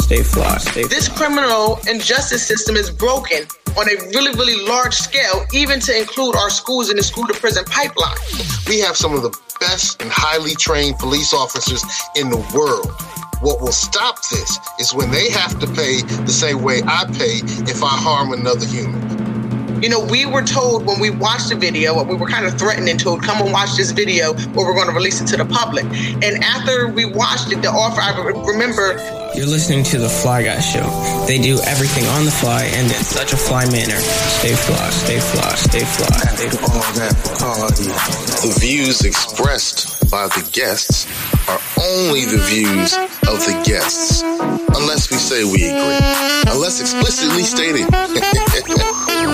Stay fly. Stay this criminal and justice system is broken on a really, really large scale, even to include our schools in the school to prison pipeline. We have some of the best and highly trained police officers in the world. What will stop this is when they have to pay the same way I pay if I harm another human. You know, we were told when we watched the video, we were kind of threatened and told, come and watch this video or we're going to release it to the public. And after we watched it, the offer, I remember. You're listening to The Fly Guy Show. They do everything on the fly and in such a fly manner. Stay fly, stay fly, stay fly. Stay fly. all that party. The views expressed by the guests are only the views of the guests, unless we say we agree, unless explicitly stated.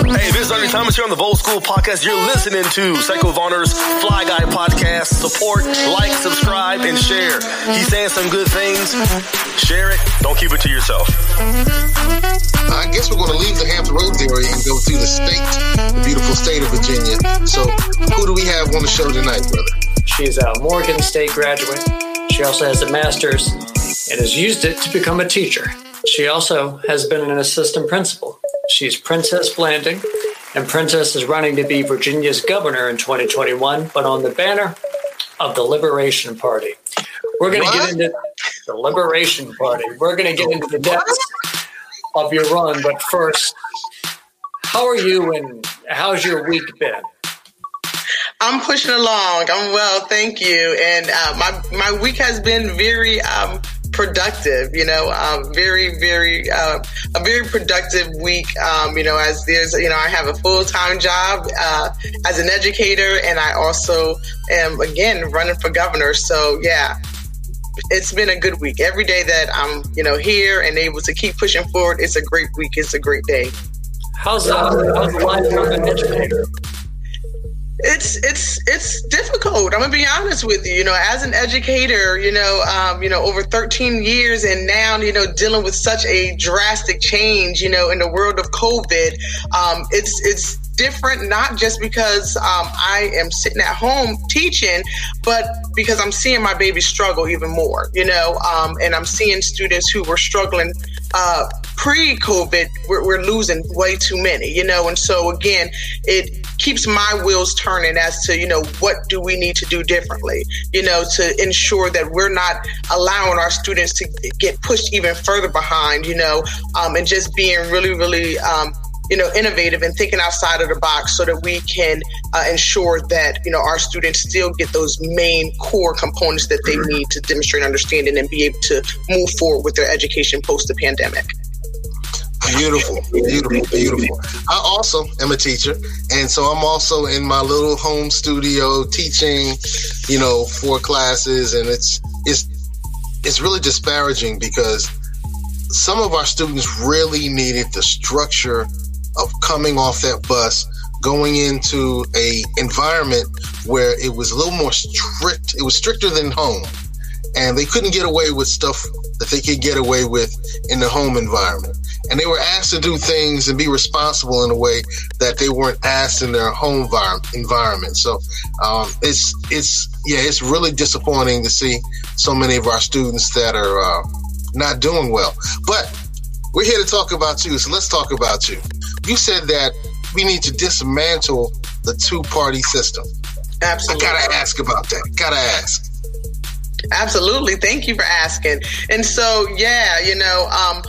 Hey, this is Ernie Thomas here on the Bold School Podcast. You're listening to Psycho Varner's Fly Guy Podcast. Support, like, subscribe, and share. He's saying some good things. Share it. Don't keep it to yourself. I guess we're going to leave the Hampton Roads area and go through the state, the beautiful state of Virginia. So, who do we have on the show tonight, brother? She's a Morgan State graduate. She also has a master's and has used it to become a teacher. She also has been an assistant principal. She's Princess Blanding, and Princess is running to be Virginia's governor in 2021, but on the banner of the Liberation Party. We're going to get into the Liberation Party. We're going to get into the depths of your run, but first, how are you and how's your week been? I'm pushing along. I'm well, thank you. And uh, my my week has been very um, productive. You know, um, very very uh, a very productive week. Um, you know, as there's you know I have a full time job uh, as an educator, and I also am again running for governor. So yeah. It's been a good week. Every day that I'm, you know, here and able to keep pushing forward, it's a great week. It's a great day. How's uh, how's life of an educator? It's it's it's difficult. I'm gonna be honest with you. You know, as an educator, you know, um, you know, over 13 years, and now you know, dealing with such a drastic change, you know, in the world of COVID, um, it's it's different not just because um, I am sitting at home teaching, but because I'm seeing my baby struggle even more, you know, um, and I'm seeing students who were struggling uh, pre-COVID, we're, we're, losing way too many, you know, and so again, it keeps my wheels turning as to you know what do we need to do differently, you know, to ensure that we're not allowing our students to get pushed even further behind, you know, um, and just being really, really um, you know, innovative and thinking outside of the box so that we can uh, ensure that, you know, our students still get those main core components that they need to demonstrate understanding and be able to move forward with their education post the pandemic. Beautiful, beautiful, beautiful. I also am a teacher, and so I'm also in my little home studio teaching, you know, four classes, and it's it's it's really disparaging because some of our students really needed the structure coming off that bus, going into a environment where it was a little more strict. It was stricter than home, and they couldn't get away with stuff that they could get away with in the home environment. And they were asked to do things and be responsible in a way that they weren't asked in their home environment. So um, it's it's yeah, it's really disappointing to see so many of our students that are uh, not doing well. But we're here to talk about you, so let's talk about you you said that we need to dismantle the two party system. Absolutely. I gotta ask about that. Gotta ask. Absolutely. Thank you for asking. And so, yeah, you know, um,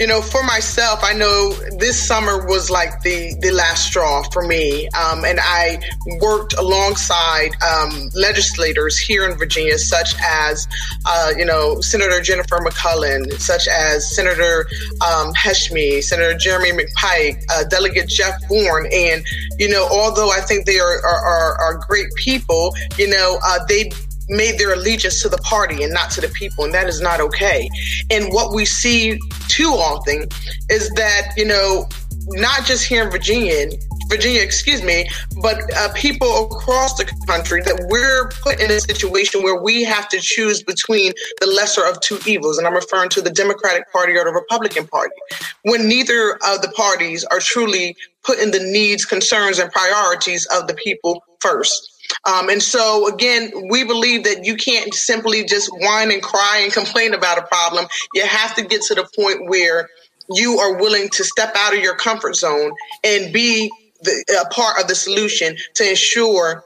you know, for myself, I know this summer was like the, the last straw for me. Um, and I worked alongside um, legislators here in Virginia, such as, uh, you know, Senator Jennifer McClellan, such as Senator um, Hashmi, Senator Jeremy McPike, uh, Delegate Jeff Bourne. And, you know, although I think they are, are, are, great people, you know, uh, they made their allegiance to the party and not to the people, and that is not okay. And what we see too often is that, you know, not just here in Virginia, Virginia, excuse me, but uh, people across the country that we're put in a situation where we have to choose between the lesser of two evils. And I'm referring to the Democratic Party or the Republican Party, when neither of the parties are truly putting the needs, concerns, and priorities of the people first. Um, and so, again, we believe that you can't simply just whine and cry and complain about a problem. You have to get to the point where you are willing to step out of your comfort zone and be the, a part of the solution to ensure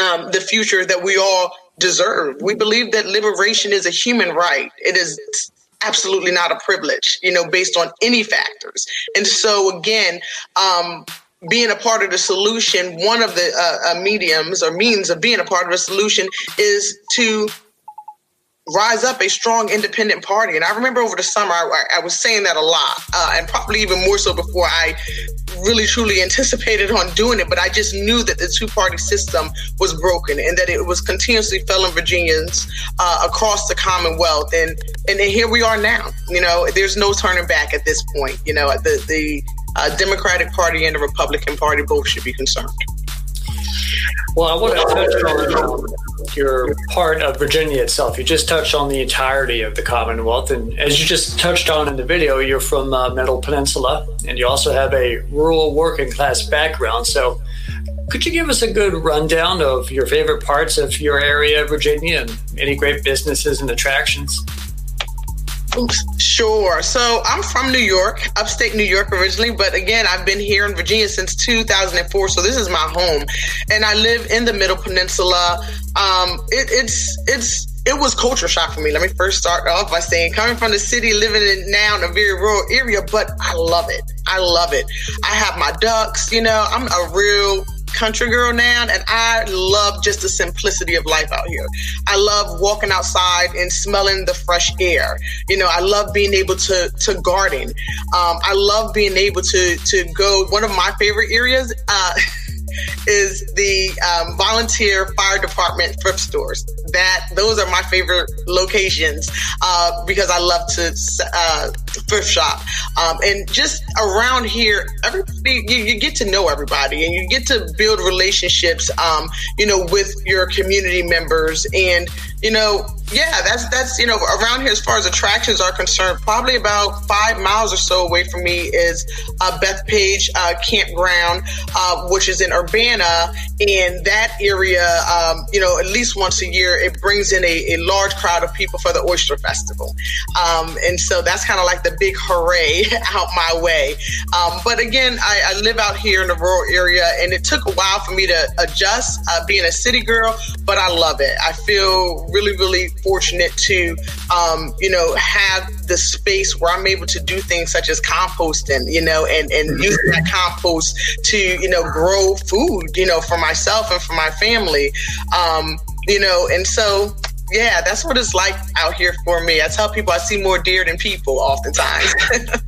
um, the future that we all deserve. We believe that liberation is a human right. It is absolutely not a privilege, you know, based on any factors. And so, again, um, being a part of the solution, one of the uh, uh, mediums or means of being a part of the solution is to rise up a strong independent party. And I remember over the summer, I, I was saying that a lot, uh, and probably even more so before I really truly anticipated on doing it. But I just knew that the two party system was broken and that it was continuously failing Virginians uh, across the Commonwealth. And, and here we are now. You know, there's no turning back at this point. You know, the, the uh, Democratic Party and the Republican Party both should be concerned. Well, I want to touch on your part of Virginia itself. You just touched on the entirety of the Commonwealth. And as you just touched on in the video, you're from uh, Middle Peninsula and you also have a rural working class background. So, could you give us a good rundown of your favorite parts of your area, of Virginia, and any great businesses and attractions? Sure. So I'm from New York, upstate New York originally, but again, I've been here in Virginia since 2004. So this is my home, and I live in the Middle Peninsula. Um, it, it's it's it was culture shock for me. Let me first start off by saying, coming from the city, living in now in a very rural area, but I love it. I love it. I have my ducks. You know, I'm a real country girl now, and I love just the simplicity of life out here. I love walking outside and smelling the fresh air. You know, I love being able to to garden. Um, I love being able to to go. One of my favorite areas. Uh, is the um, volunteer fire department thrift stores. That those are my favorite locations uh, because I love to uh, thrift shop. Um, and just around here, everybody you, you, get to know everybody and you get to build relationships. Um, you know, with your community members and you know yeah, that's that's you know around here as far as attractions are concerned, probably about five miles or so away from me is uh, Bethpage uh, Campground, uh, which is in Urbanna. In that area, um, you know, at least once a year, it brings in a, a large crowd of people for the Oyster Festival, um, and so that's kind of like the big hooray out my way. Um, but again, I, I, live out here in the rural area, and it took a while for me to adjust uh, being a city girl, but I love it. I feel really, really fortunate to, um, you know, have the space where I'm able to do things such as composting, you know, and, and mm-hmm. use that compost to, you know, grow food, you know, for myself and for my family. Um, you know, and so yeah, that's what it's like out here for me. I tell people I see more deer than people oftentimes.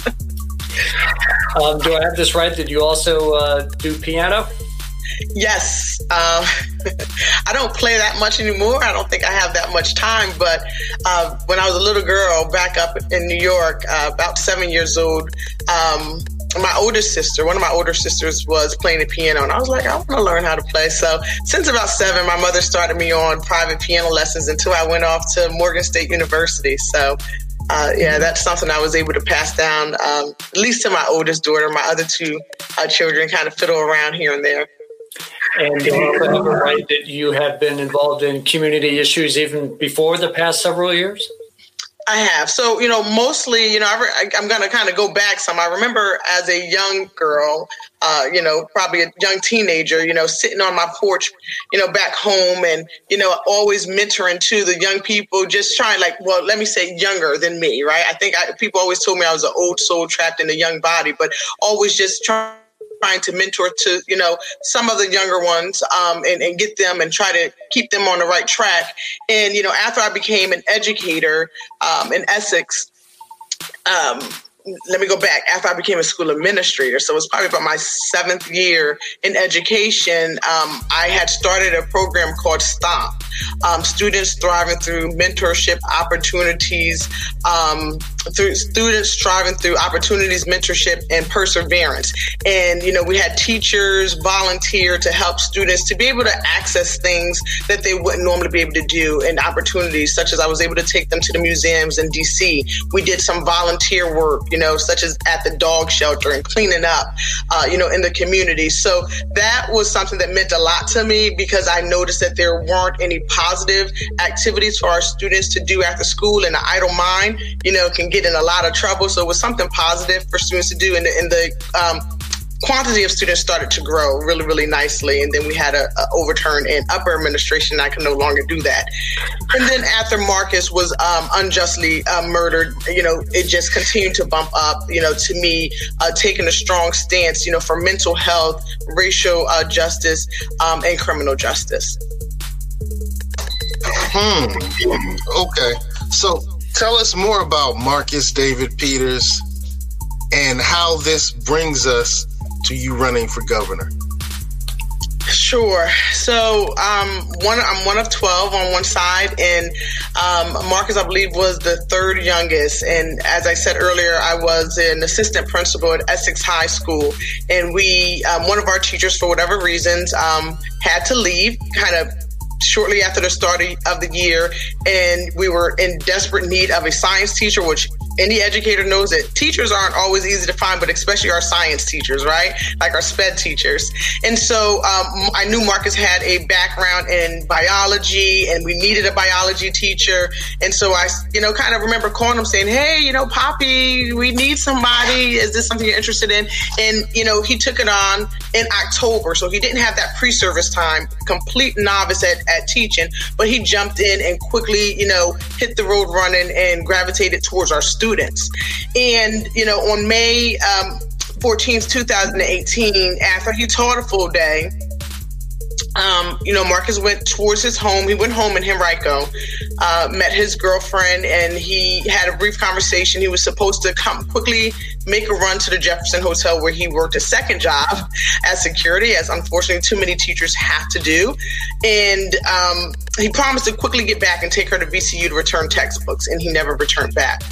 um, do I have this right? Did you also uh, do piano? Yes. Um, I don't play that much anymore. I don't think I have that much time. But uh, when I was a little girl back up in New York, uh, about seven years old, um, my older sister, one of my older sisters was playing the piano, and I was like, I want to learn how to play. So, since about seven, my mother started me on private piano lessons until I went off to Morgan State University. So, uh, yeah, that's something I was able to pass down, um, at least to my oldest daughter. My other two uh, children kind of fiddle around here and there. And you have right that you have been involved in community issues even before the past several years? I have. So, you know, mostly, you know, I am going to kind of go back some. I remember as a young girl, uh, you know, probably a young teenager, you know, sitting on my porch, you know, back home and, you know, always mentoring to the young people, just trying like, well, let me say younger than me, right? I think I, people always told me I was an old soul trapped in a young body, but always just trying trying to mentor to you know some of the younger ones um, and, and, get them and try to keep them on the right track and you know after i became an educator um, in essex um, let me go back after I became a school administrator. So it was probably about my seventh year in education. Um, I had started a program called STOMP, um, Students Thriving Through Mentorship Opportunities. Um, through students striving through opportunities, mentorship, and perseverance. And, you know, we had teachers volunteer to help students to be able to access things that they wouldn't normally be able to do and opportunities, such as I was able to take them to the museums in DC. We did some volunteer work, you know, such as at the dog shelter and cleaning up, uh, you know, in the community. So that was something that meant a lot to me because I noticed that there weren't any positive activities for our students to do after school and the idle mind, you know, can get in a lot of trouble. So it was something positive for students to do. And the, and the um, quantity of students started to grow really, really nicely. And then we had a, a, overturn in upper administration. I could no longer do that. And then after Marcus was um, unjustly uh, murdered, you know, it just continued to bump up. You know, to me, uh, taking a strong stance, you know, for mental health, racial uh, justice, um, and criminal justice. Hmm. Okay. So tell us more about Marcus David Peters and how this brings us to you running for governor. Sure. So um, one, I'm one of twelve on one side, and um, Marcus, I believe, was the third youngest. And as I said earlier, I was an assistant principal at Essex High School, and we, um, one of our teachers, for whatever reasons, um, had to leave, kind of shortly after the start of the year, and we were in desperate need of a science teacher, which any educator knows that teachers aren't always easy to find, but especially our science teachers, right? Like our SPED teachers. And so um, I knew Marcus had a background in biology and we needed a biology teacher. And so I, you know, kind of remember calling him saying, Hey, you know, Poppy, we need somebody. Is this something you're interested in? And, you know, he took it on in October. So he didn't have that pre service time, complete novice at, at teaching, but he jumped in and quickly, you know, hit the road running and gravitated towards our students students. And, you know, on May um, 14th, 2018, after he taught a full day, um, you know, Marcus went towards his home. He went home in Henrico, uh, met his girlfriend, and he had a brief conversation. He was supposed to come quickly make a run to the Jefferson Hotel where he worked a second job as security, as unfortunately too many teachers have to do. And um, he promised to quickly get back and take her to VCU to return textbooks, and he never returned back.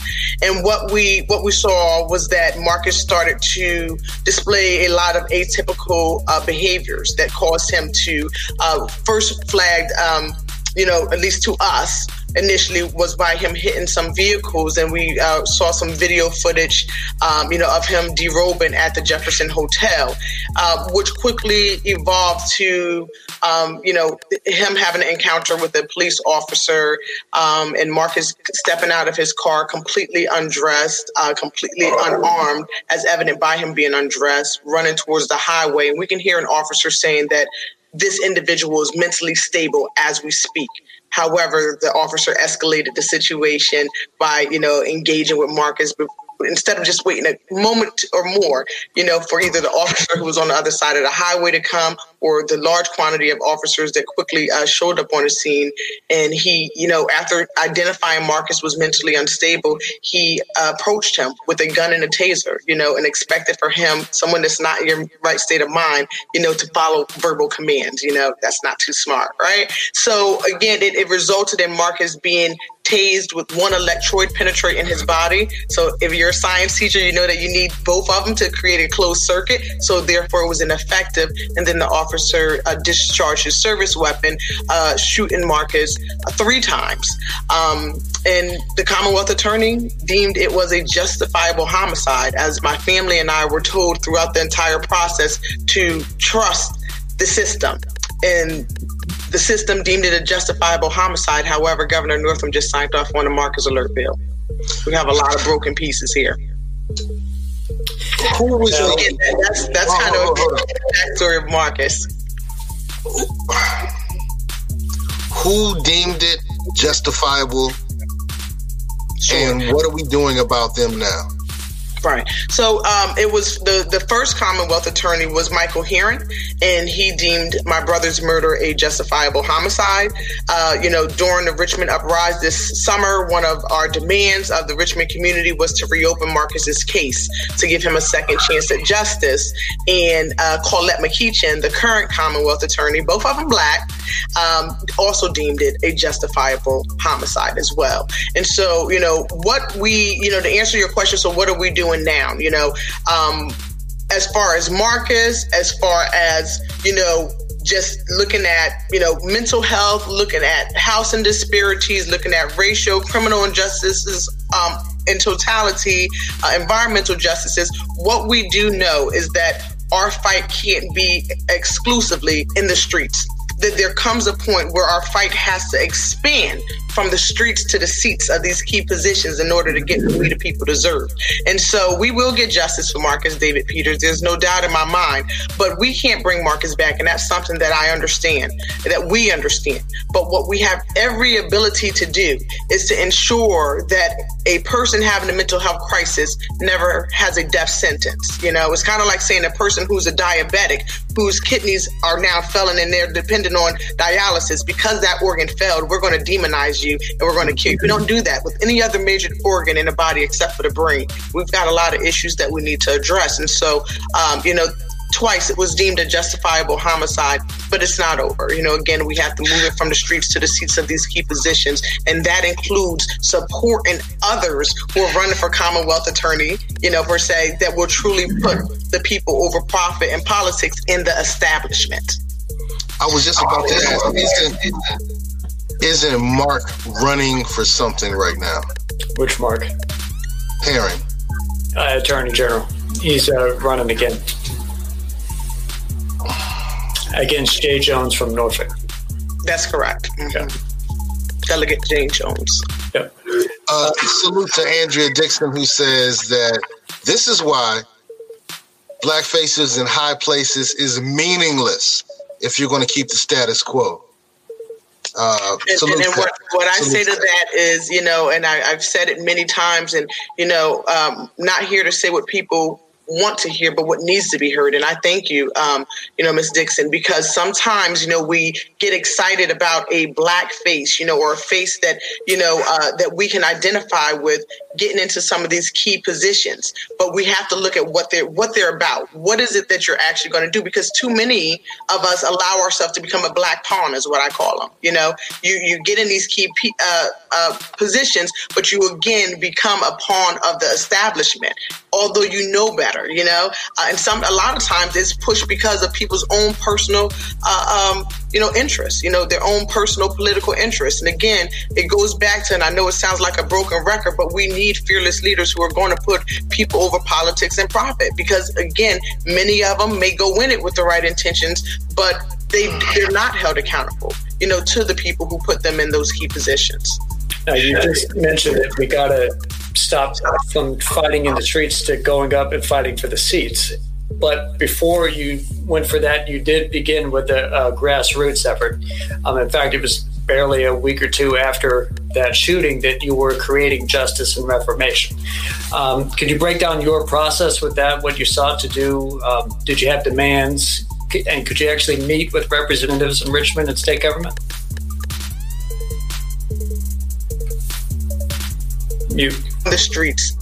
And what we what we saw was that Marcus started to display a lot of atypical uh, behaviors that caused him to uh, first flagged, um, you know, at least to us, initially was by him hitting some vehicles, and we uh, saw some video footage, um, you know, of him derobing at the Jefferson Hotel, uh, which quickly evolved to, um, you know, him having an encounter with a police officer, um, and Marcus stepping out of his car completely undressed, uh, completely unarmed, as evident by him being undressed, running towards the highway, and we can hear an officer saying that this individual is mentally stable as we speak. However, the officer escalated the situation by, you know, engaging with Marcus instead of just waiting a moment or more, you know, for either the officer who was on the other side of the highway to come or the large quantity of officers that quickly uh, showed up on the scene. And he, you know, after identifying Marcus was mentally unstable, he uh, approached him with a gun and a taser, you know, and expected for him, someone that's not in your right state of mind, you know, to follow verbal commands. You know, that's not too smart, right? So again, it, it resulted in Marcus being tased with one electrode penetrating his body. So if you're a science teacher, you know that you need both of them to create a closed circuit. So therefore, it was ineffective. And then the officer uh, discharged his service weapon, uh, shooting Marcus uh, three times. Um, and the Commonwealth attorney deemed it was a justifiable homicide, as my family and I were told throughout the entire process to trust the system. And the system deemed it a justifiable homicide. However, Governor Northam just signed off on the Marcus Alert bill. We have a lot of broken pieces here. Who was so, your, that's that's oh, kind of the backstory of Marcus. Who deemed it justifiable, sure. and what are we doing about them now? Right. So um, it was the the first Commonwealth attorney was Michael Herring, and he deemed my brother's murder a justifiable homicide. Uh, you know, during the Richmond uprising this summer, one of our demands of the Richmond community was to reopen Marcus's case to give him a second chance at justice. And uh, Colette McEachin, the current Commonwealth attorney, both of them black, um, also deemed it a justifiable homicide as well. And so, you know, what we, you know, to answer your question, so what are we doing now? You know, um, as far as Marcus, as far as, you know, just looking at you know mental health looking at housing disparities looking at racial criminal injustices um, in totality uh, environmental justices what we do know is that our fight can't be exclusively in the streets that there comes a point where our fight has to expand from the streets to the seats of these key positions in order to get what we the people deserve. And so we will get justice for Marcus David Peters. There's no doubt in my mind, but we can't bring Marcus back. And that's something that I understand, that we understand. But what we have every ability to do is to ensure that a person having a mental health crisis never has a death sentence. You know, it's kind of like saying a person who's a diabetic whose kidneys are now failing and they're dependent on dialysis because that organ failed, we're going to demonize you you and we're going to kill you. We don't do that with any other major organ in the body except for the brain. We've got a lot of issues that we need to address. And so, um, you know, twice it was deemed a justifiable homicide, but it's not over. You know, again, we have to move it from the streets to the seats of these key positions, and that includes supporting others who are running for Commonwealth attorney, you know, per se, that will truly put the people over profit and politics in the establishment. I was just about to ask, isn't Mark running for something right now? Which Mark? Herring. Uh, Attorney General. He's uh, running again against Jay Jones from Norfolk. That's correct. Mm-hmm. Delegate Jay Jones. Yep. Uh, salute to Andrea Dixon, who says that this is why black faces in high places is meaningless if you're going to keep the status quo. Uh, and, and, and what, what I say to that is, you know, and I, have said it many times, and you know, um, not here to say what people want to hear, but what needs to be heard. And I thank you, um, you know, Ms. Dixon, because sometimes, you know, we get excited about a black face, you know, or a face that, you know, uh, that we can identify with getting into some of these key positions. But we have to look at what they're what they're about. What is it that you're actually going to do? Because too many of us allow ourselves to become a black pawn, is what I call them. You know, you you get in these key uh, uh, positions, but you again become a pawn of the establishment, although you know better matter, you know. Uh, and some a lot of times it's pushed because of people's own personal, uh, um, you know, interests, you know, their own personal political interests. And again, it goes back to, and I know it sounds like a broken record, but we need fearless leaders who are going to put people over politics and profit. Because again, many of them may go in it with the right intentions, but they they're not held accountable, you know, to the people who put them in those key positions. Now, you just mentioned that we got to stop from fighting in the streets to going up and fighting for the seats. But before you went for that, you did begin with a, a grassroots effort. Um, in fact, it was barely a week or two after that shooting that you were creating justice and reformation. Um, could you break down your process with that? What you sought to do? Um, did you have demands? And could you actually meet with representatives in Richmond and state government? You the streets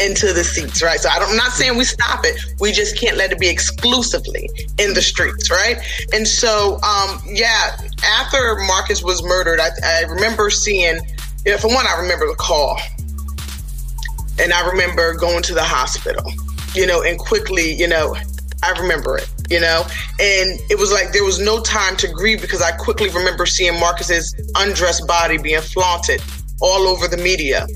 into the seats, right? So I'm not saying we stop it. We just can't let it be exclusively in the streets, right? And so, um, yeah, after Marcus was murdered, I, I remember seeing, you know, for one, I remember the call. And I remember going to the hospital, you know, and quickly, you know, I remember it, you know, and it was like there was no time to grieve because I quickly remember seeing Marcus's undressed body being flaunted all over the media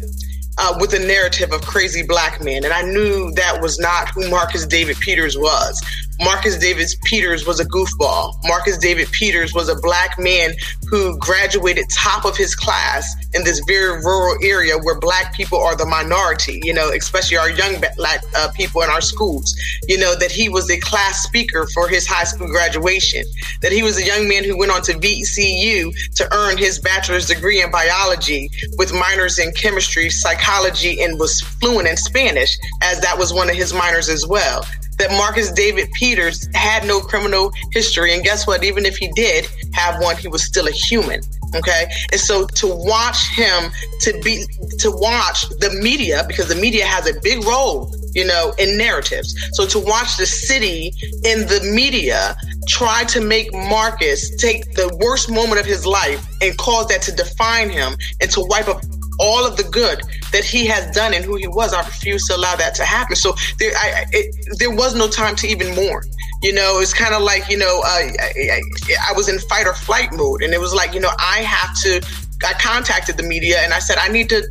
uh, with a narrative of crazy black men. And I knew that was not who Marcus David Peters was. Marcus David Peters was a goofball. Marcus David Peters was a black man who graduated top of his class in this very rural area where black people are the minority, you know, especially our young black uh, people in our schools. You know, that he was a class speaker for his high school graduation, that he was a young man who went on to VCU to earn his bachelor's degree in biology with minors in chemistry, psychology and was fluent in Spanish, as that was one of his minors as well. That Marcus David Peters had no criminal history. And guess what? Even if he did have one, he was still a human. Okay. And so to watch him, to be, to watch the media, because the media has a big role, you know, in narratives. So to watch the city in the media try to make Marcus take the worst moment of his life and cause that to define him and to wipe up all of the good that he has done and who he was. I refuse to allow that to happen. So there, I, it, there was no time to even mourn. You know, it's kind of like, you know, uh, I, I, was in fight or flight mode. And it was like, you know, I have to, I contacted the media and I said, I need to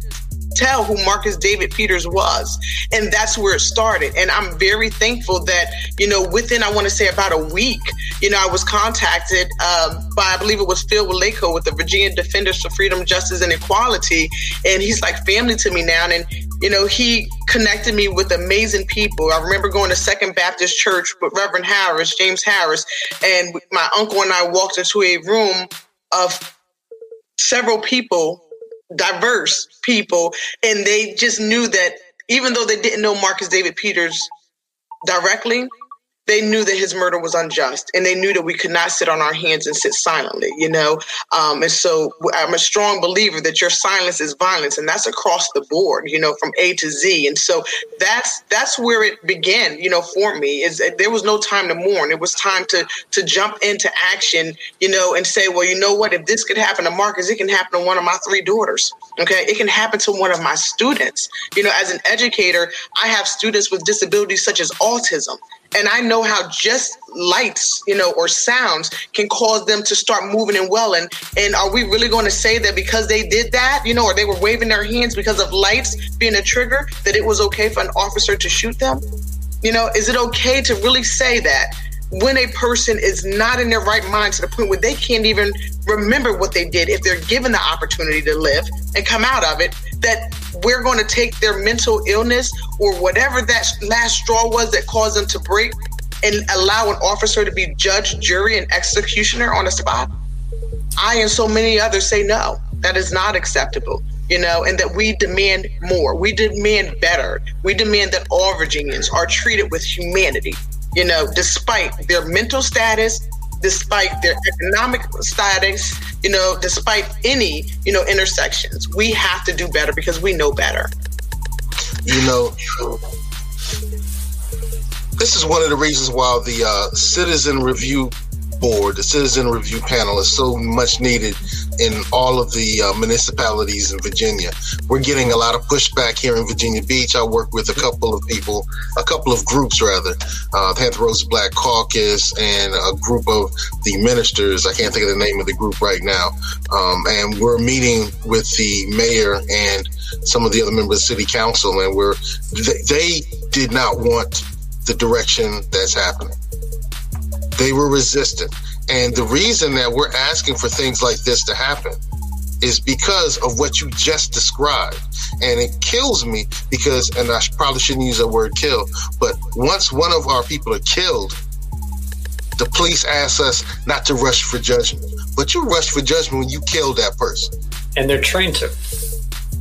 tell who Marcus David Peters was. And that's where it started. And I'm very thankful that, you know, within, I want to say about a week, you know, I was contacted um, by, I believe it was Phil Wilayto with the Virginia Defenders for Freedom, Justice, and Equality. And he's like family to me now. And, you know, he connected me with amazing people. I remember going to Second Baptist Church with Reverend Harris, James Harris, and my uncle and I walked into a room of several people diverse people, and they just knew that even though they didn't know Marcus David Peters directly, they knew that his murder was unjust and they knew that we could not sit on our hands and sit silently, you know? Um, and so I'm a strong believer that your silence is violence and that's across the board, you know, from A to Z. And so that's, that's where it began, you know, for me is there was no time to mourn. It was time to, to jump into action, you know, and say, well, you know what, if this could happen to Marcus, it can happen to one of my three daughters. Okay. It can happen to one of my students. You know, as an educator, I have students with disabilities such as autism and I know how just lights, you know, or sounds can cause them to start moving and welling. And are we really going to say that because they did that, you know, or they were waving their hands because of lights being a trigger, that it was okay for an officer to shoot them? You know, is it okay to really say that? When a person is not in their right mind to the point where they can't even remember what they did if they're given the opportunity to live and come out of it, that we're going to take their mental illness or whatever that last straw was that caused them to break and allow an officer to be judge, jury, and executioner on the spot? I and so many others say no, that is not acceptable you know, and that we demand more. We demand better. We demand that all Virginians are treated with humanity you know, despite their mental status, despite their economic status, you know, despite any, you know, intersections. We have to do better because we know better. You know, this is one of the reasons why the uh, Citizen Review Board, the Citizen Review Panel, is so much needed in all of the uh, municipalities in Virginia. We're getting a lot of pushback here in Virginia Beach. I work with a couple of people, a couple of groups rather, uh, Panther Rose Black Caucus and a group of the ministers. I can't think of the name of the group right now. Um, and we're meeting with the mayor and some of the other members of the city council, and we're they, they did not want the direction that's happening. They were resistant. And the reason that we're asking for things like this to happen is because of what you just described. And it kills me because, and I probably shouldn't use that word kill, but once one of our people are killed, the police ask us not to rush for judgment. But you rush for judgment when you kill that person. And they're trained to.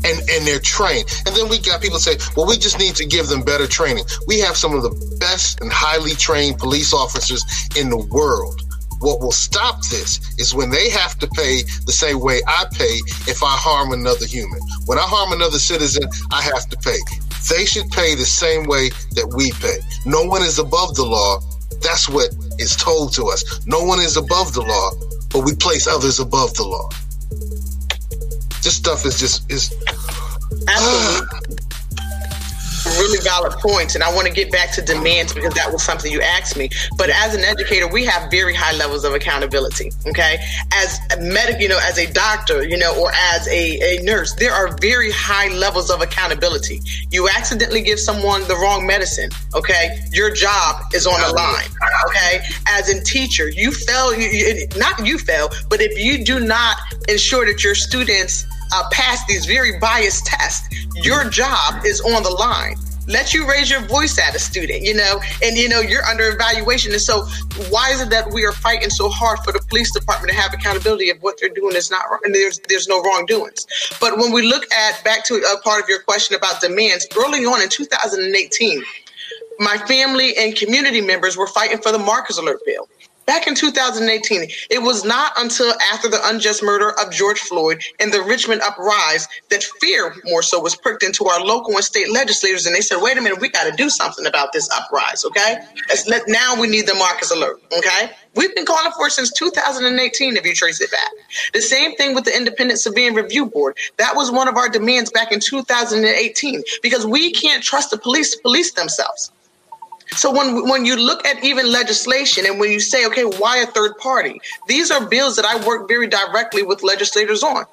And, and they're trained. And then we got people say, well, we just need to give them better training. We have some of the best and highly trained police officers in the world. What will stop this is when they have to pay the same way I pay if I harm another human. When I harm another citizen, I have to pay. They should pay the same way that we pay. No one is above the law. That's what is told to us. No one is above the law, but we place others above the law. This stuff is just is. Absolutely really valid points, and I want to get back to demands because that was something you asked me. But as an educator, we have very high levels of accountability. Okay, as a medic, you know, as a doctor, you know, or as a, a nurse, there are very high levels of accountability. You accidentally give someone the wrong medicine. Okay, your job is on the line. Okay, as a teacher, you fail. You, not you fail, but if you do not ensure that your students uh, pass these very biased tests, your job is on the line. Let you raise your voice at a student, you know, and you know you're under evaluation. And so, why is it that we are fighting so hard for the police department to have accountability of what they're doing is not and there's there's no wrongdoings. But when we look at back to a part of your question about demands, early on in 2018, my family and community members were fighting for the Marcus Alert bill back in 2018. It was not until after the unjust murder of George Floyd and the Richmond uprise that fear more so was pricked into our local and state legislators. And they said, wait a minute, we got to do something about this uprise, okay? Let, now we need the Marcus alert, okay? We've been calling for it since 2018, if you trace it back. The same thing with the Independent Civilian Review Board. That was one of our demands back in 2018 because we can't trust the police to police themselves. So when when you look at even legislation and when you say, okay, why a third party? These are bills that I work very directly with legislators on.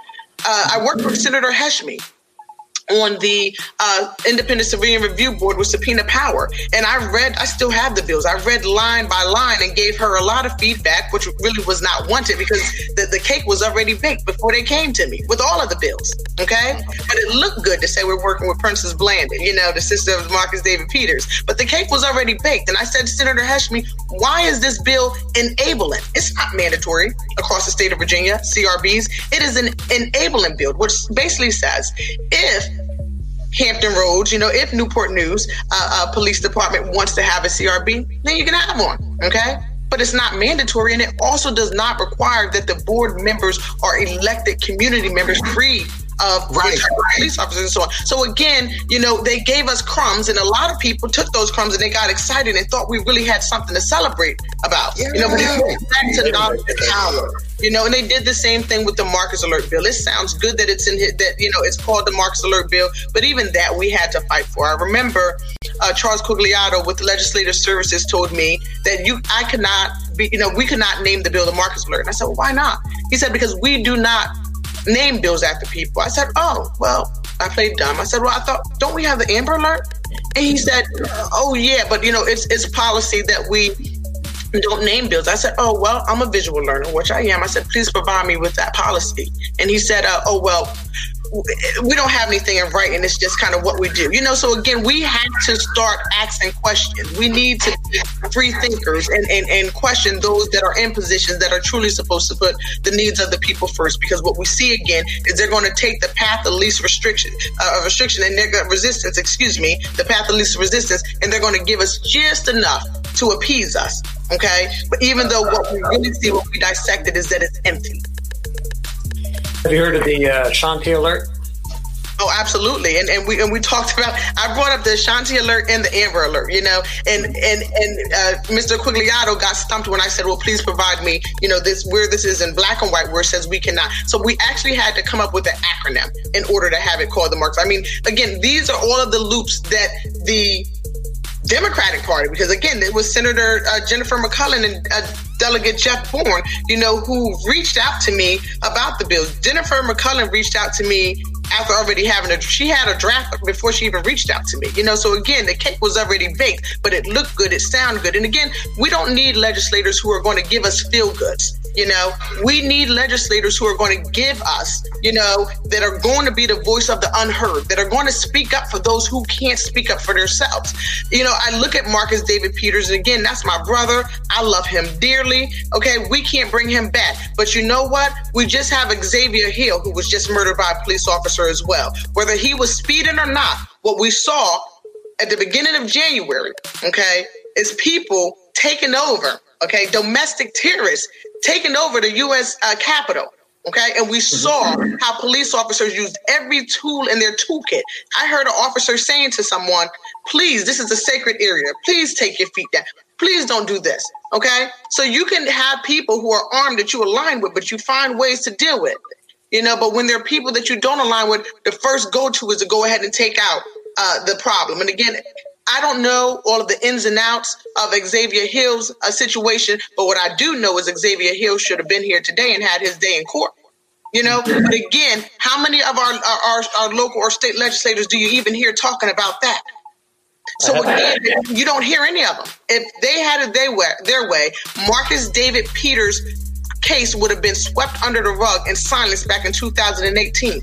Uh, I work with Senator Hashmi on the uh, Independent Civilian Review Board with subpoena power. And I read, I still have the bills. I read line by line and gave her a lot of feedback, which really was not wanted because the, the cake was already baked before they came to me with all of the bills. Okay. But it looked good to say we're working with Princess Blanding, you know, the sister of Marcus David Peters. But the cake was already baked. And I said to Senator Hashmi, why is this bill enabling? It's not mandatory across the state of Virginia, CRBs. It is an enabling bill, which basically says if Hampton Roads, you know, if Newport News uh, uh, Police Department wants to have a CRB, then you can have one. Okay. But it's not mandatory, and it also does not require that the board members are elected community members free of right. police officers and so on. So again, you know, they gave us crumbs, and a lot of people took those crumbs and they got excited and thought we really had something to celebrate about. Yeah. You know, but it's back to knowledge and power. You know, and they did the same thing with the Marcus Alert bill. It sounds good that it's in here, that you know it's called the Marcus Alert bill, but even that we had to fight for. I remember uh, Charles Quagliato with Legislative Services told me that you, I cannot be, you know, we could not name the bill the Marcus Alert. And I said, well, why not? He said because we do not name bills after people. I said, oh, well, I played dumb. I said, well, I thought, don't we have the Amber Alert? And he said, oh, yeah, but you know, it's, it's policy that we don't name bills. I said, oh, well, I'm a visual learner, which I am. I said, please provide me with that policy. And he said, uh, oh, well, we don't have anything in writing. It's just kind of what we do, you know. So again, we have to start asking questions. We need to be free thinkers and, and, and question those that are in positions that are truly supposed to put the needs of the people first. Because what we see again is they're going to take the path of least restriction, uh, restriction and resistance. Excuse me, the path of least resistance, and they're going to give us just enough to appease us. Okay, but even though what we really see when we dissect it is that it's empty. Have you heard of the uh, Shanti alert? Oh, absolutely. And and we and we talked about. I brought up the Shanti alert and the Amber alert. You know, and and and uh, Mr. Quagliato got stumped when I said, "Well, please provide me, you know, this where this is in black and white, where it says we cannot." So we actually had to come up with an acronym in order to have it called the marks. I mean, again, these are all of the loops that the Democratic Party, because again, it was Senator uh, Jennifer McClellan and uh, Delegate Jeff Bourne, you know, who reached out to me about the bill. Jennifer McClellan reached out to me after already having a she had a draft before she even reached out to me. You know, so again, the cake was already baked, but it looked good, it sounded good. And again, we don't need legislators who are going to give us feel goods. You know, we need legislators who are going to give us, you know, that are going to be the voice of the unheard, that are going to speak up for those who can't speak up for themselves. You know, I look at Marcus David Peters, and again, that's my brother. I love him dearly. Okay, we can't bring him back. But you know what? We just have Xavier Hill, who was just murdered by a police officer as well. Whether he was speeding or not, what we saw at the beginning of January, okay, is people taking over okay, domestic terrorists taking over the U.S. Uh, Capitol. Okay, and we saw how police officers used every tool in their toolkit. I heard an officer saying to someone, "Please, this is a sacred area. Please take your feet down. Please don't do this." Okay, so you can have people who are armed that you align with, but you find ways to deal with. You know, but when there are people that you don't align with, the first go to is to go ahead and take out uh, the problem. And again, I don't know all of the ins and outs of Xavier Hill's uh, situation, but what I do know is Xavier Hill should have been here today and had his day in court. You know, but again, how many of our, our, our local or state legislators do you even hear talking about that? So again, you don't hear any of them. If they had it their way, their way, Marcus David Peters' case would have been swept under the rug and silenced back in 2018.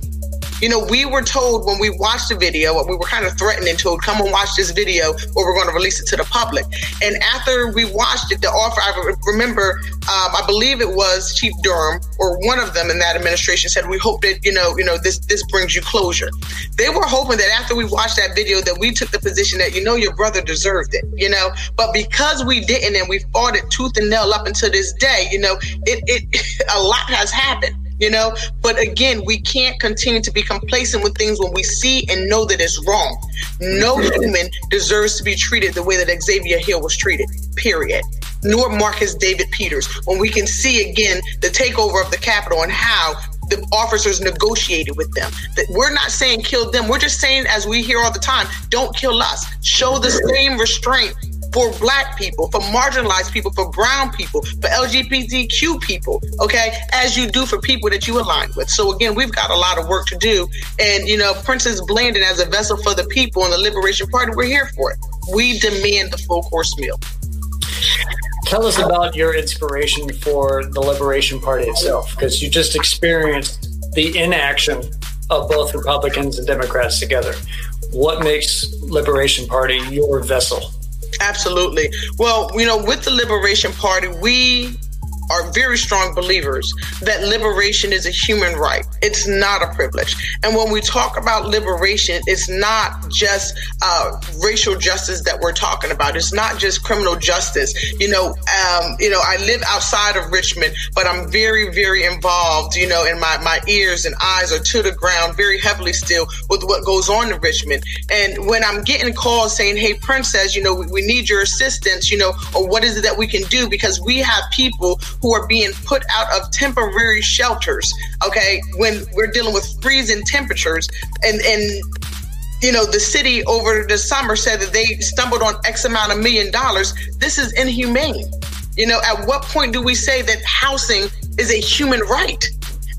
You know, we were told when we watched the video, we were kind of threatened and told, come and watch this video or we're going to release it to the public. And after we watched it, the offer, I remember, um, I believe it was Chief Durham or one of them in that administration said, we hope that, you know, you know, this, this brings you closure. They were hoping that after we watched that video that we took the position that, you know, your brother deserved it, you know, but because we didn't and we fought it tooth and nail up until this day, you know, it, it, a lot has happened you know but again we can't continue to be complacent with things when we see and know that it's wrong no human deserves to be treated the way that xavier hill was treated period nor marcus david peters when we can see again the takeover of the capitol and how the officers negotiated with them. That we're not saying kill them. We're just saying, as we hear all the time, don't kill us. Show the same restraint for black people, for marginalized people, for brown people, for LGBTQ people, okay, as you do for people that you align with. So again, we've got a lot of work to do. And, you know, Princess Blanding as a vessel for the people and the Liberation Party, we're here for it. We demand the full course meal. Tell us about your inspiration for the Liberation Party itself, because you just experienced the inaction of both Republicans and Democrats together. What makes Liberation Party your vessel? Absolutely. Well, you know, with the Liberation Party, we are very strong believers that liberation is a human right. It's not a privilege. And when we talk about liberation, it's not just uh, racial justice that we're talking about. It's not just criminal justice. You know, um, you know, I live outside of Richmond, but I'm very, very involved. You know, and my my ears and eyes are to the ground, very heavily still with what goes on in Richmond. And when I'm getting calls saying, "Hey, Princess, you know, we, we need your assistance," you know, or what is it that we can do? Because we have people who are being put out of temporary shelters. Okay, when we're dealing with freezing temperatures, and and you know the city over the summer said that they stumbled on X amount of million dollars. This is inhumane. You know, at what point do we say that housing is a human right?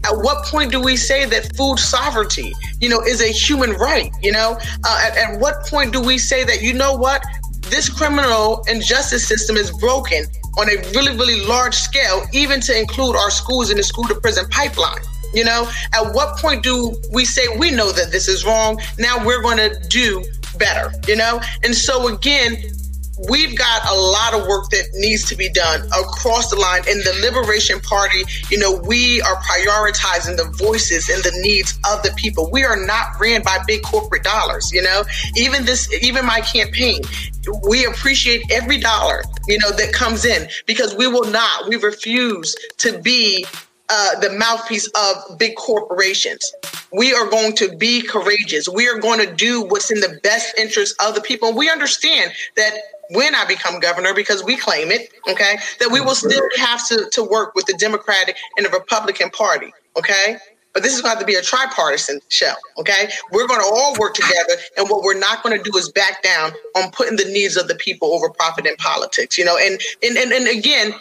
At what point do we say that food sovereignty, you know, is a human right? You know, uh, at, at what point do we say that you know what this criminal and justice system is broken on a really, really large scale, even to include our schools in the school to prison pipeline. You know, at what point do we say we know that this is wrong? Now we're going to do better, you know? And so again, we've got a lot of work that needs to be done across the line in the liberation party. You know we are prioritizing the voices and the needs of the people. We are not ran by big corporate dollars you know? Even this even my campaign we appreciate every dollar you know that comes in because we will not we refuse to be uh, the mouthpiece of big corporations. We are going to be courageous. We are going to do what's in the best interest of the people. We understand that when I become governor, because we claim it, okay, that we will still have to, to work with the Democratic and the Republican Party, okay? But this is going to, to be a tripartisan show, okay? We're going to all work together, and what we're not going to do is back down on putting the needs of the people over profit in politics, you know? And and and, and again,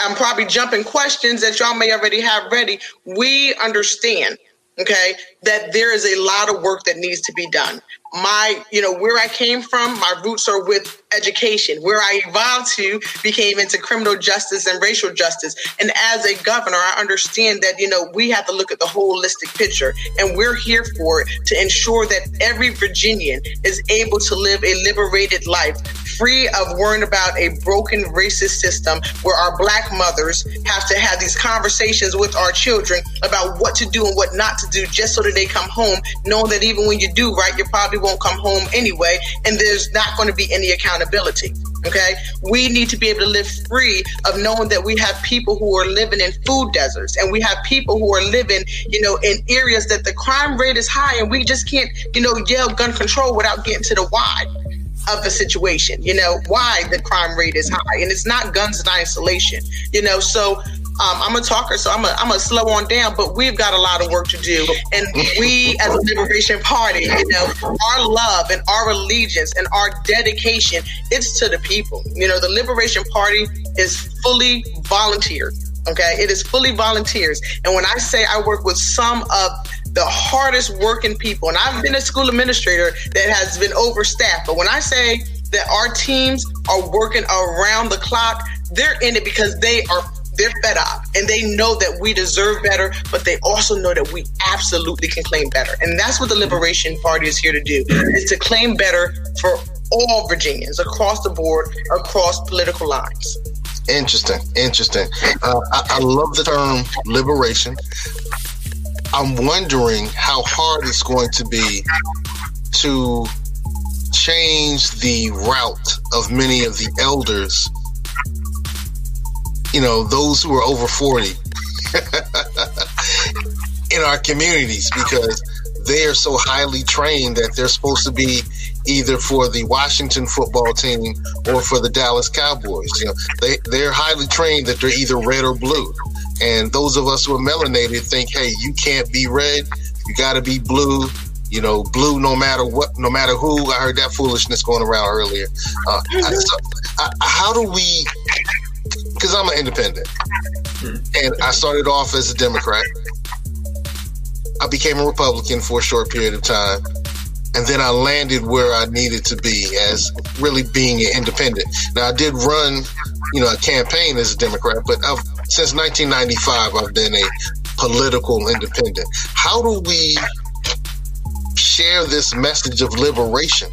I'm probably jumping questions that y'all may already have ready. We understand okay that there is a lot of work that needs to be done my, you know, where I came from, my roots are with education. Where I evolved to became into criminal justice and racial justice. And as a governor, I understand that, you know, we have to look at the holistic picture. And we're here for it to ensure that every Virginian is able to live a liberated life, free of worrying about a broken racist system where our black mothers have to have these conversations with our children about what to do and what not to do just so that they come home, knowing that even when you do right, you're probably won't come home anyway, and there's not going to be any accountability. Okay. We need to be able to live free of knowing that we have people who are living in food deserts and we have people who are living, you know, in areas that the crime rate is high and we just can't, you know, yell gun control without getting to the why of the situation, you know, why the crime rate is high. And it's not guns in isolation, you know. So um, I'm a talker, so I'm a, I'm a slow on down, but we've got a lot of work to do. And we, as a Liberation Party, you know, our love and our allegiance and our dedication, it's to the people. You know, the Liberation Party is fully volunteer. Okay, it is fully volunteers. And when I say I work with some of the hardest working people, and I've been a school administrator that has been overstaffed, but when I say that our teams are working around the clock, they're in it because they are they're fed up and they know that we deserve better, but they also know that we absolutely can claim better. And that's what the Liberation Party is here to do, is to claim better for all Virginians across the board, across political lines. Interesting, interesting. Uh, I, I love the term liberation. I'm wondering how hard it's going to be to change the route of many of the elders, you know, those who are over 40 in our communities because they are so highly trained that they're supposed to be either for the Washington football team or for the Dallas Cowboys. You know, they, they're highly trained that they're either red or blue. And those of us who are melanated think, hey, you can't be red, you got to be blue. You know, blue no matter what, no matter who. I heard that foolishness going around earlier. Uh, I, so, I, how do we? Because I'm an independent, and I started off as a Democrat. I became a Republican for a short period of time and then I landed where I needed to be as really being an independent. Now I did run, you know, a campaign as a Democrat, but I've, since 1995 I've been a political independent. How do we share this message of liberation?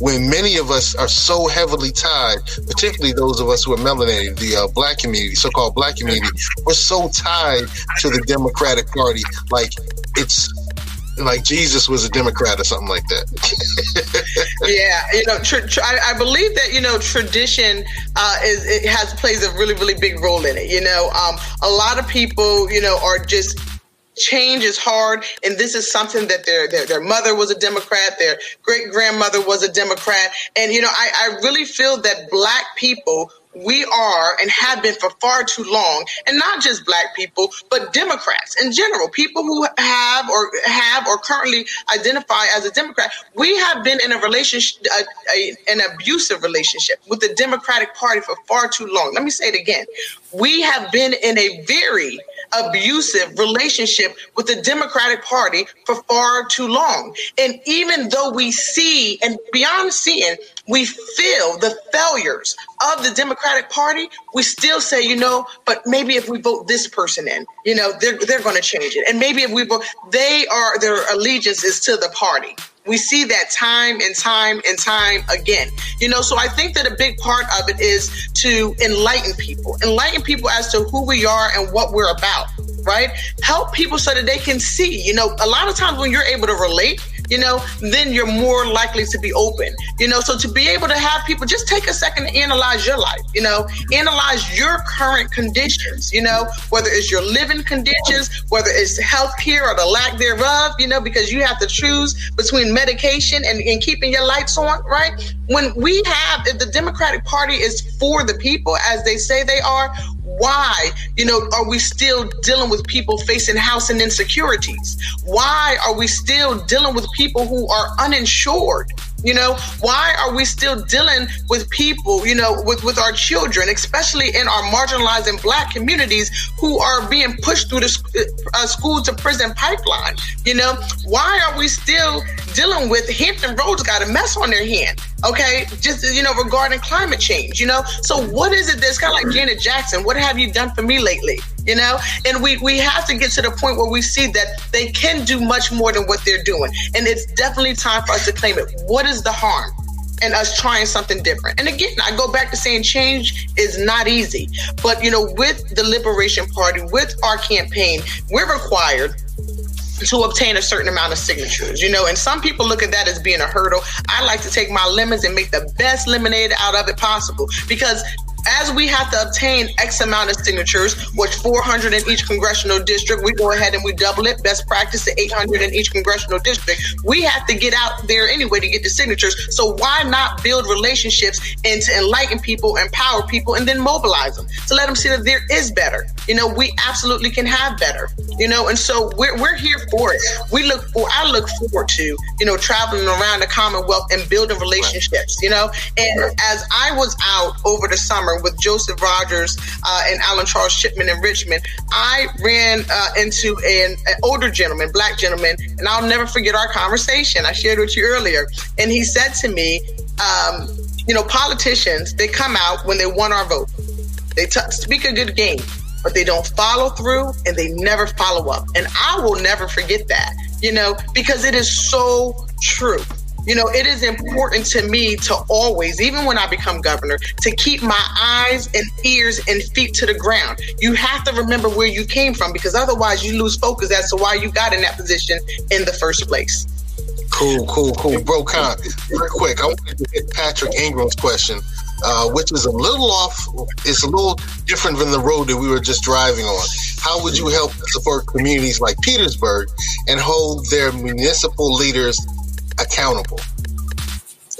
When many of us are so heavily tied, particularly those of us who are melanated, the uh, black community, so-called black community, we're so tied to the Democratic Party, like it's like Jesus was a Democrat or something like that. yeah, you know, tr- tr- I, I, believe that you know tradition uh, is it has plays a really really big role in it. You know, um, a lot of people you know are just change is hard and this is something that their their, their mother was a democrat their great grandmother was a democrat and you know I, I really feel that black people we are and have been for far too long, and not just black people, but Democrats in general, people who have or have or currently identify as a Democrat. We have been in a relationship, a, a, an abusive relationship with the Democratic Party for far too long. Let me say it again. We have been in a very abusive relationship with the Democratic Party for far too long. And even though we see and beyond seeing, we feel the failures of the Democratic Party, we still say, you know, but maybe if we vote this person in, you know, they're they're going to change it. And maybe if we vote, they are their allegiance is to the party. We see that time and time and time again. You know, so I think that a big part of it is to enlighten people, enlighten people as to who we are and what we're about, right? Help people so that they can see. You know, a lot of times when you're able to relate, you know, then you're more likely to be open. You know, so to be able to have people just take a second to analyze your life, you know, analyze your current conditions, you know, whether it's your living conditions, whether it's health care or the lack thereof, you know, because you have to choose between medication and, and keeping your lights on, right? When we have, if the Democratic Party is for the people, as they say they are, why, you know, are we still dealing with people facing housing insecurities? Why are we still dealing with people who are uninsured? You know, why are we still dealing with people, you know, with, with our children, especially in our marginalized and black communities who are being pushed through the uh, school to prison pipeline? You know, why are we still dealing with Hampton Roads got a mess on their hand? Okay, just you know, regarding climate change, you know. So what is it that's kind of like Janet Jackson? What have you done for me lately? You know, and we we have to get to the point where we see that they can do much more than what they're doing, and it's definitely time for us to claim it. What is the harm? and us trying something different. And again, I go back to saying change is not easy. But, you know, with the Liberation Party, with our campaign, we're required to obtain a certain amount of signatures, you know, and some people look at that as being a hurdle. I like to take my lemons and make the best lemonade out of it possible because as we have to obtain X amount of signatures, which 400 in each congressional district, we go ahead and we double it. Best practice to 800 in each congressional district. We have to get out there anyway to get the signatures. So why not build relationships and to enlighten people, empower people, and then mobilize them to let them see that there is better. You know, we absolutely can have better. You know, and so we're we're here for it. We look for. I look forward to you know traveling around the Commonwealth and building relationships. You know, and as I was out over the summer with Joseph Rogers uh, and Alan Charles Shipman in Richmond, I ran uh, into an, an, older gentleman, black gentleman, and I'll never forget our conversation. I shared with you earlier, and he said to me, um, "You know, politicians they come out when they want our vote." They t- speak a good game, but they don't follow through and they never follow up. And I will never forget that, you know, because it is so true. You know, it is important to me to always, even when I become governor, to keep my eyes and ears and feet to the ground. You have to remember where you came from because otherwise you lose focus as to why you got in that position in the first place. Cool, cool, cool. Bro, Con, real quick, I want to get Patrick Ingram's question, uh, which is a little off, it's a little different than the road that we were just driving on. How would you help support communities like Petersburg and hold their municipal leaders accountable?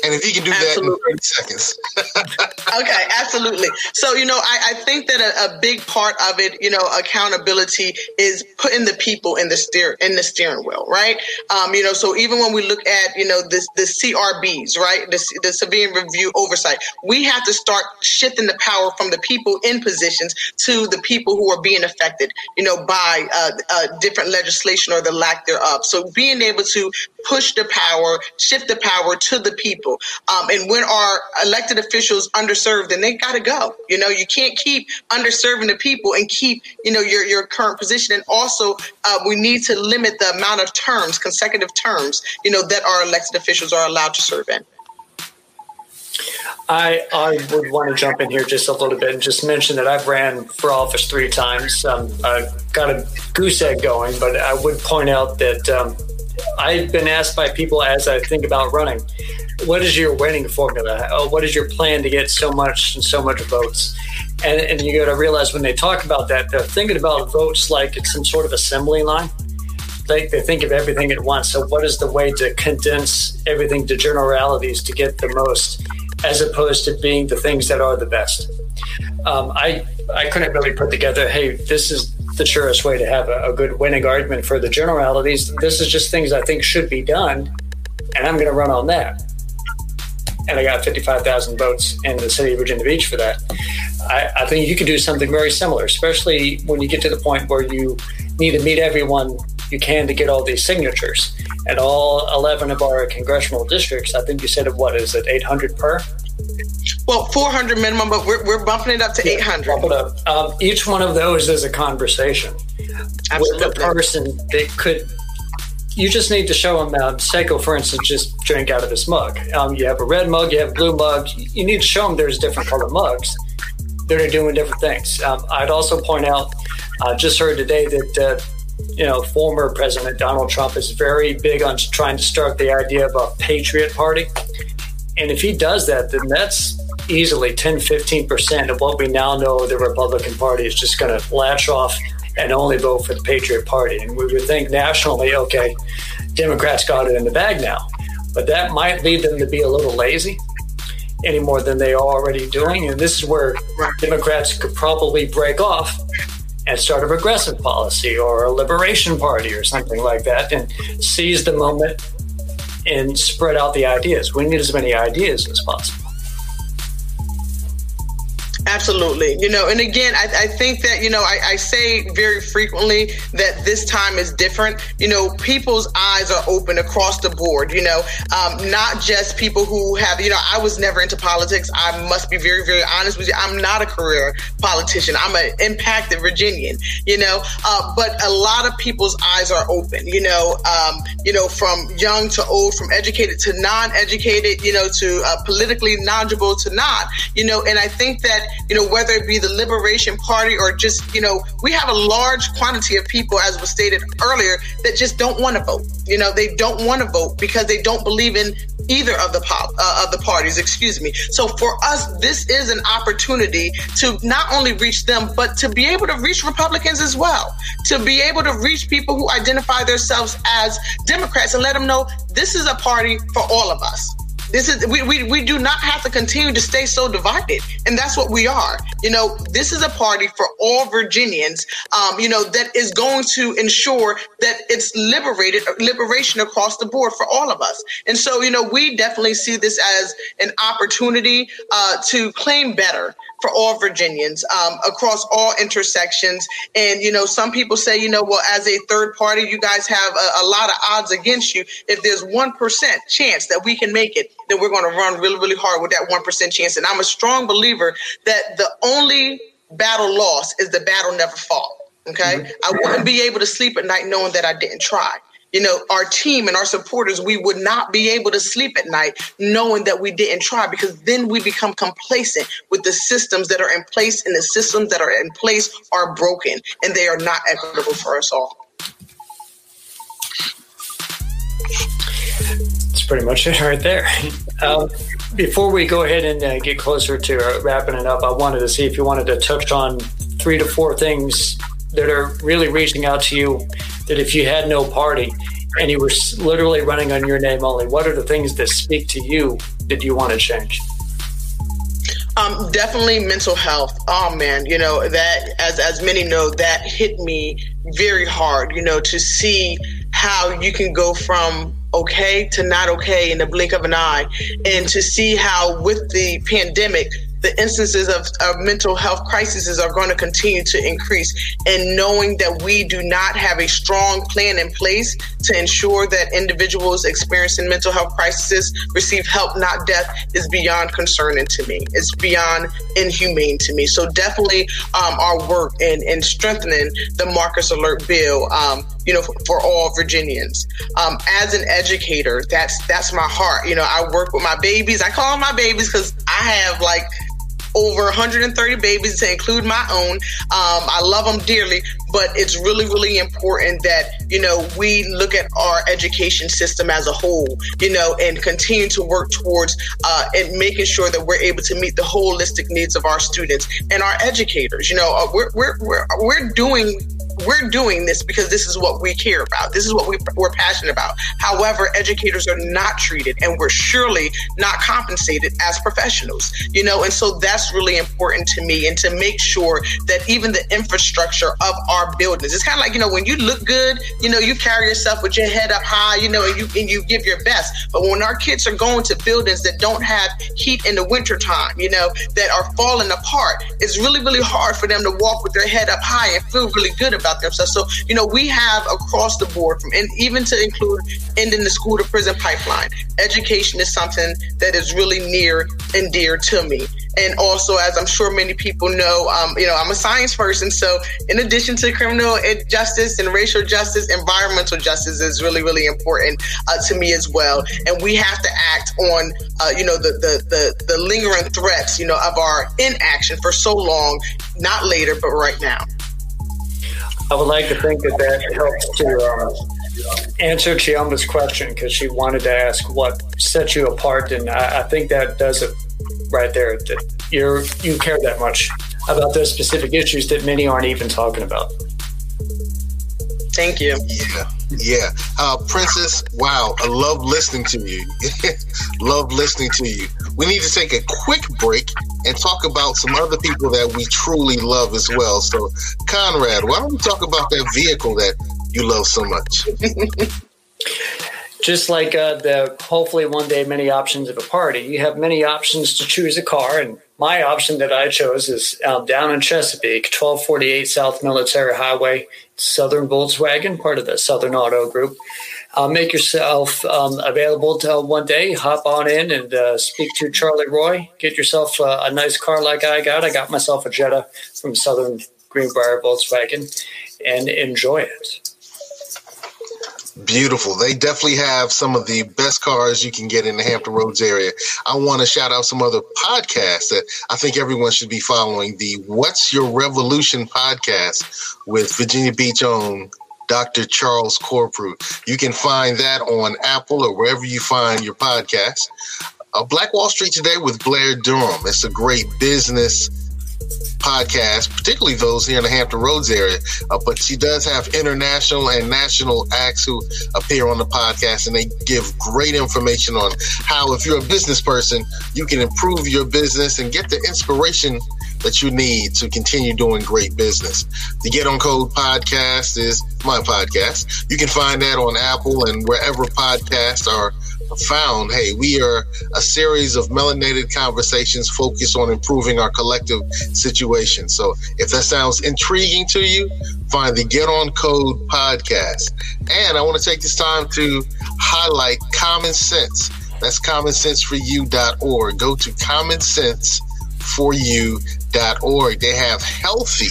And if you can do Absolutely. that in 30 seconds. okay, absolutely. So, you know, I, I think that a, a, big part of it, you know, accountability is putting the people in the steer in the steering wheel, right? Um, you know, so even when we look at, you know, this the CRBs, right? The, the civilian review oversight, we have to start shifting the power from the people in positions to the people who are being affected, you know, by uh, uh, different legislation or the lack thereof. So being able to push the power, shift the power to the people. Um, and when our elected officials underserved, then they got to go. You know, you can't keep underserving the people and keep, you know, your, your current position. And also, uh, we need to limit the amount of terms, consecutive terms, you know, that our elected officials are allowed to serve in. I, I would want to jump in here just a little bit and just mention that I've ran for office three times. Um, I got a goose egg going, but I would point out that um, I've been asked by people as I think about running, what is your winning formula? Uh, what is your plan to get so much and so much votes? And, and you got to realize when they talk about that, they're thinking about votes like it's some sort of assembly line. They, they think of everything at once. So, what is the way to condense everything to generalities to get the most, as opposed to being the things that are the best? Um, I I couldn't really put together. Hey, this is the surest way to have a, a good winning argument for the generalities. This is just things I think should be done, and I'm going to run on that. And I got 55,000 votes in the city of Virginia Beach for that. I, I think you could do something very similar, especially when you get to the point where you need to meet everyone you can to get all these signatures. And all 11 of our congressional districts, I think you said, what is it, 800 per? Well, 400 minimum, but we're, we're bumping it up to yeah, 800. Bump it up. Um, each one of those is a conversation Absolutely. with the person that could. You just need to show them. Uh, Seiko, for instance, just drink out of this mug. Um, you have a red mug, you have a blue mug. You need to show them there's different color mugs that are doing different things. Um, I'd also point out, uh, just heard today that uh, you know former President Donald Trump is very big on trying to start the idea of a patriot party. And if he does that, then that's easily 10, 15% of what we now know the Republican Party is just going to latch off and only vote for the Patriot Party. And we would think nationally, okay, Democrats got it in the bag now. But that might lead them to be a little lazy any more than they are already doing. And this is where Democrats could probably break off and start a progressive policy or a liberation party or something like that and seize the moment and spread out the ideas. We need as many ideas as possible. Absolutely. You know, and again, I, I think that, you know, I, I, say very frequently that this time is different. You know, people's eyes are open across the board, you know, um, not just people who have, you know, I was never into politics. I must be very, very honest with you. I'm not a career politician. I'm an impacted Virginian, you know, uh, but a lot of people's eyes are open, you know, um, you know, from young to old, from educated to non-educated, you know, to uh, politically knowledgeable to not, you know, and I think that you know, whether it be the Liberation Party or just, you know, we have a large quantity of people, as was stated earlier, that just don't want to vote. You know, they don't want to vote because they don't believe in either of the pop, uh, of the parties. Excuse me. So for us, this is an opportunity to not only reach them, but to be able to reach Republicans as well. To be able to reach people who identify themselves as Democrats and let them know this is a party for all of us. This is we, we we do not have to continue to stay so divided, and that's what we are. You know, this is a party for all Virginians. Um, you know that is going to ensure that it's liberated liberation across the board for all of us. And so, you know, we definitely see this as an opportunity uh, to claim better for all Virginians um, across all intersections. And, you know, some people say, you know, well, as a third party, you guys have a, a lot of odds against you. If there's 1% chance that we can make it, then we're going to run really, really hard with that 1% chance. And I'm a strong believer that the only battle lost is the battle never fought. Okay. Mm-hmm. I wouldn't be able to sleep at night knowing that I didn't try. You know, our team and our supporters, we would not be able to sleep at night knowing that we didn't try because then we become complacent with the systems that are in place and the systems that are in place are broken and they are not equitable for us all. That's pretty much it right there. Um, before we go ahead and uh, get closer to uh, wrapping it up, I wanted to see if you wanted to touch on three to four things that are really reaching out to you that if you had no party and you were literally running on your name only, what are the things that speak to you that you want to change? Um, definitely mental health. Oh man, you know that as as many know that hit me very hard. You know to see how you can go from okay to not okay in the blink of an eye, and to see how with the pandemic the instances of, of mental health crises are going to continue to increase. And knowing that we do not have a strong plan in place to ensure that individuals experiencing mental health crises receive help, not death, is beyond concerning to me. It's beyond inhumane to me. So definitely um, our work in, in strengthening the Marcus Alert Bill, um, you know, for, all Virginians. Um, as an educator, that's that's my heart. You know, I work with my babies. I call them my babies because I have like over 130 babies to include my own. Um, I love them dearly, but it's really, really important that, you know, we look at our education system as a whole, you know, and continue to work towards uh, and making sure that we're able to meet the holistic needs of our students and our educators. You know, uh, we're, we're, we're, we're doing we're doing this because this is what we care about. This is what we, we're passionate about. However, educators are not treated and we're surely not compensated as professionals, you know, and so that's really important to me and to make sure that even the infrastructure of our buildings, it's kind of like, you know, when you look good, you know, you carry yourself with your head up high, you know, and you, and you give your best. But when our kids are going to buildings that don't have heat in the wintertime, you know, that are falling apart, it's really, really hard for them to walk with their head up high and feel really good about themselves. So, you know, we have across the board from, and even to include ending the school to prison pipeline, education is something that is really near and dear to me. And also, as I'm sure many people know, um, you know, I'm a science person. So, in addition to criminal justice and racial justice, environmental justice is really, really important uh, to me as well. And we have to act on, uh, you know, the, the the the lingering threats, you know, of our inaction for so long, not later, but right now. I would like to think that that helps to um, answer Chiamba's question because she wanted to ask what sets you apart, and I, I think that does it right there. That you're you care that much about those specific issues that many aren't even talking about. Thank you. Yeah, yeah. Uh, Princess, wow, I love listening to you. love listening to you. We need to take a quick break and talk about some other people that we truly love as well. So, Conrad, why don't we talk about that vehicle that you love so much? Just like uh, the hopefully one day many options of a party, you have many options to choose a car, and my option that I chose is um, down in Chesapeake, 1248 South Military Highway, Southern Volkswagen, part of the Southern Auto Group. Uh, make yourself um, available to one day. Hop on in and uh, speak to Charlie Roy. Get yourself uh, a nice car like I got. I got myself a Jetta from Southern Greenbrier Volkswagen and enjoy it. Beautiful. They definitely have some of the best cars you can get in the Hampton Roads area. I want to shout out some other podcasts that I think everyone should be following. The What's Your Revolution podcast with Virginia Beach own Dr. Charles Corprew. You can find that on Apple or wherever you find your podcast. Uh, Black Wall Street Today with Blair Durham. It's a great business podcasts, particularly those here in the Hampton Roads area. Uh, but she does have international and national acts who appear on the podcast, and they give great information on how, if you're a business person, you can improve your business and get the inspiration that you need to continue doing great business. The Get on Code podcast is my podcast. You can find that on Apple and wherever podcasts are found, hey, we are a series of melanated conversations focused on improving our collective situation. So if that sounds intriguing to you, find the Get On Code podcast. And I want to take this time to highlight Common Sense. That's commonsenseforyou.org. Go to Common Sense healthforYou.org. They have healthy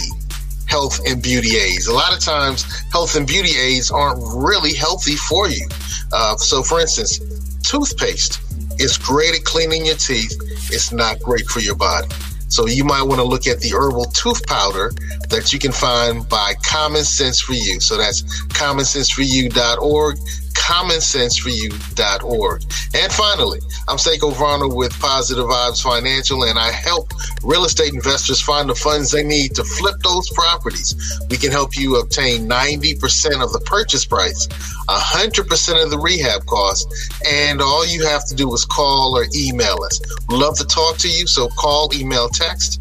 health and beauty aids. A lot of times, health and beauty aids aren't really healthy for you. Uh, so, for instance, toothpaste is great at cleaning your teeth. It's not great for your body. So you might want to look at the herbal tooth powder that you can find by Common Sense for You. So that's commonsenseforyou.org commonsenseforyou.org. And finally, I'm Seiko Varner with Positive Vibes Financial, and I help real estate investors find the funds they need to flip those properties. We can help you obtain 90% of the purchase price, 100% of the rehab costs, and all you have to do is call or email us. Love to talk to you, so call, email, text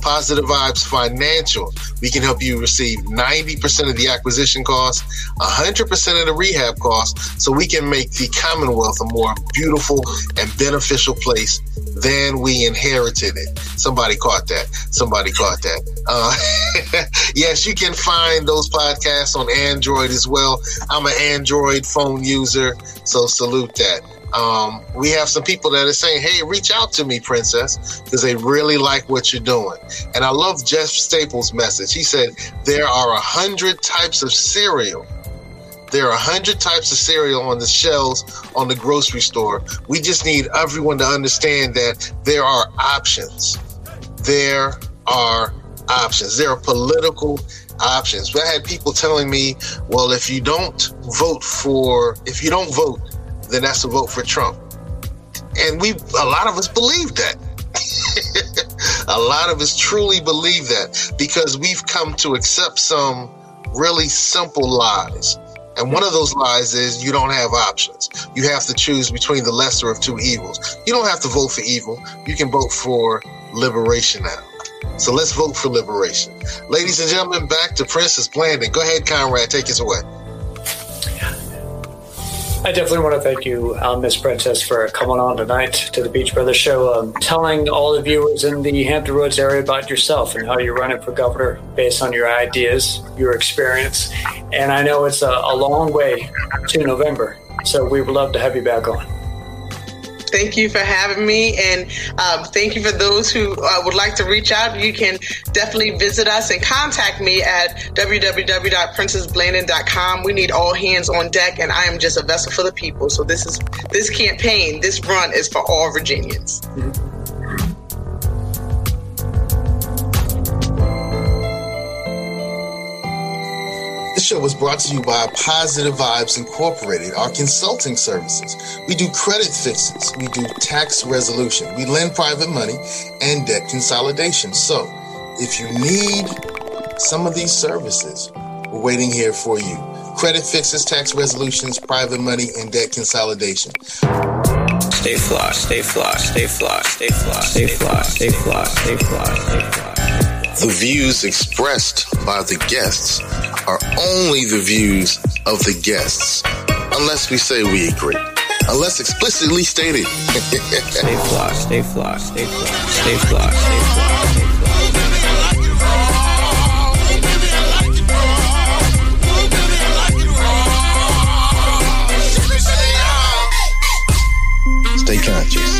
Positive Vibes Financial. We can help you receive 90% of the acquisition costs, 100% of the rehab costs, so we can make the Commonwealth a more beautiful and beneficial place than we inherited it. Somebody caught that. Somebody caught that. Uh, yes, you can find those podcasts on Android as well. I'm an Android phone user, so salute that um, we have some people that are saying, "Hey, reach out to me, Princess," because they really like what you're doing. And I love Jeff Staples' message. He said there are a hundred types of cereal. There are a hundred types of cereal on the shelves on the grocery store. We just need everyone to understand that there are options. There are options. There are political options. But I had people telling me, well, if you don't vote for, if you don't vote then that's a vote for Trump. And we, a lot of us believe that. a lot of us truly believe that because we've come to accept some really simple lies. And one of those lies is you don't have options. You have to choose between the lesser of two evils. You don't have to vote for evil. You can vote for liberation now. So let's vote for liberation. Ladies and gentlemen, back to Princess Blanding. Go ahead, Conrad, take us away. I definitely want to thank you, uh, Miss Princess, for coming on tonight to the Beach Brothers Show, um, telling all the viewers in the Hampton Roads area about yourself and how you're running for governor based on your ideas, your experience. And I know it's a, a long way to November, so we would love to have you back on. Thank you for having me, and um, thank you for those who uh, would like to reach out. You can definitely visit us and contact me at www.princessblanding.com. We need all hands on deck, and I am just a vessel for the people. So this is this campaign, this run is for all Virginians. Mm-hmm. Show was brought to you by Positive Vibes Incorporated, our consulting services. We do credit fixes, we do tax resolution, we lend private money, and debt consolidation. So, if you need some of these services, we're waiting here for you. Credit fixes, tax resolutions, private money, and debt consolidation. Stay fly, stay fly, stay fly, stay fly, stay fly, stay fly, stay fly, stay fly. The views expressed by the guests are only the views of the guests, unless we say we agree. Unless explicitly stated. stay fly, stay fly, stay fly, stay fly, stay fly, stay fly. Stay conscious.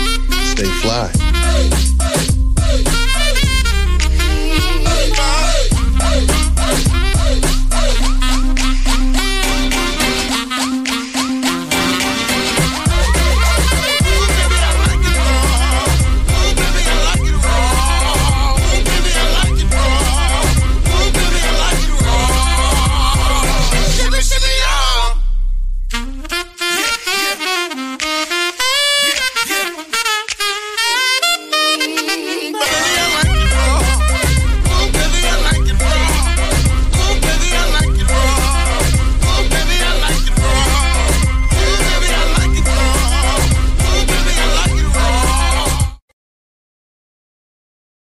Stay fly.